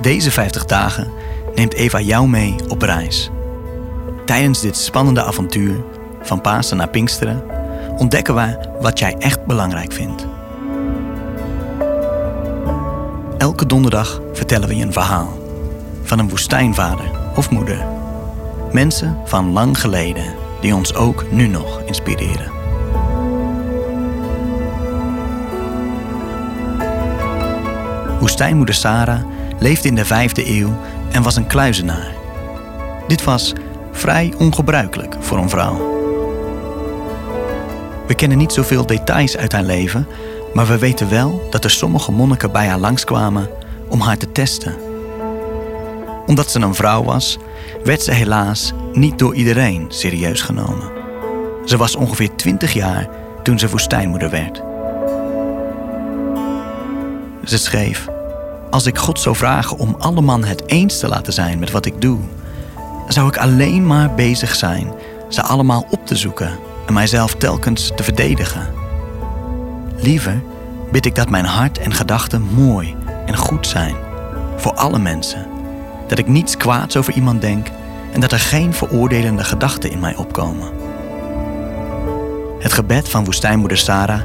Deze 50 dagen neemt Eva jou mee op reis. Tijdens dit spannende avontuur, van Pasen naar Pinksteren, ontdekken we wat jij echt belangrijk vindt. Elke donderdag vertellen we je een verhaal. Van een woestijnvader of moeder. Mensen van lang geleden die ons ook nu nog inspireren. Woestijnmoeder Sarah leefde in de vijfde eeuw en was een kluizenaar. Dit was vrij ongebruikelijk voor een vrouw. We kennen niet zoveel details uit haar leven, maar we weten wel dat er sommige monniken bij haar langskwamen om haar te testen. Omdat ze een vrouw was, werd ze helaas niet door iedereen serieus genomen. Ze was ongeveer 20 jaar toen ze woestijnmoeder werd. Ze schreef: Als ik God zou vragen om alle het eens te laten zijn met wat ik doe, zou ik alleen maar bezig zijn ze allemaal op te zoeken en mijzelf telkens te verdedigen. Liever bid ik dat mijn hart en gedachten mooi en goed zijn voor alle mensen, dat ik niets kwaads over iemand denk en dat er geen veroordelende gedachten in mij opkomen. Het gebed van woestijnmoeder Sarah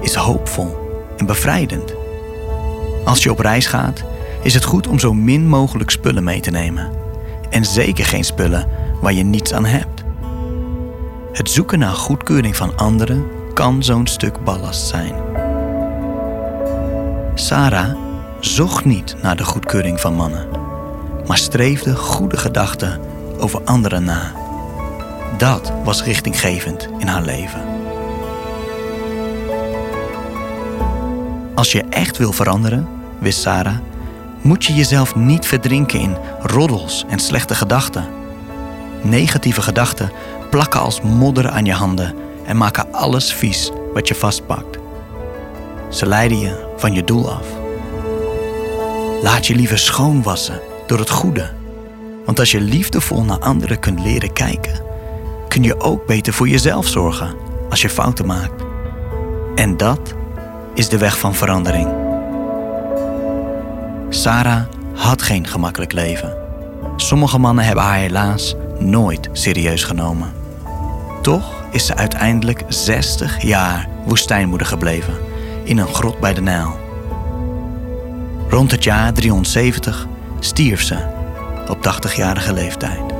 is hoopvol en bevrijdend. Als je op reis gaat, is het goed om zo min mogelijk spullen mee te nemen. En zeker geen spullen waar je niets aan hebt. Het zoeken naar goedkeuring van anderen kan zo'n stuk ballast zijn. Sarah zocht niet naar de goedkeuring van mannen, maar streefde goede gedachten over anderen na. Dat was richtinggevend in haar leven. Als je echt wil veranderen, wist Sarah, moet je jezelf niet verdrinken in roddels en slechte gedachten. Negatieve gedachten plakken als modder aan je handen en maken alles vies wat je vastpakt. Ze leiden je van je doel af. Laat je liever schoonwassen door het goede. Want als je liefdevol naar anderen kunt leren kijken, kun je ook beter voor jezelf zorgen als je fouten maakt. En dat is de weg van verandering. Sarah had geen gemakkelijk leven. Sommige mannen hebben haar helaas nooit serieus genomen. Toch is ze uiteindelijk 60 jaar woestijnmoeder gebleven in een grot bij de Nijl. Rond het jaar 370 stierf ze op 80-jarige leeftijd.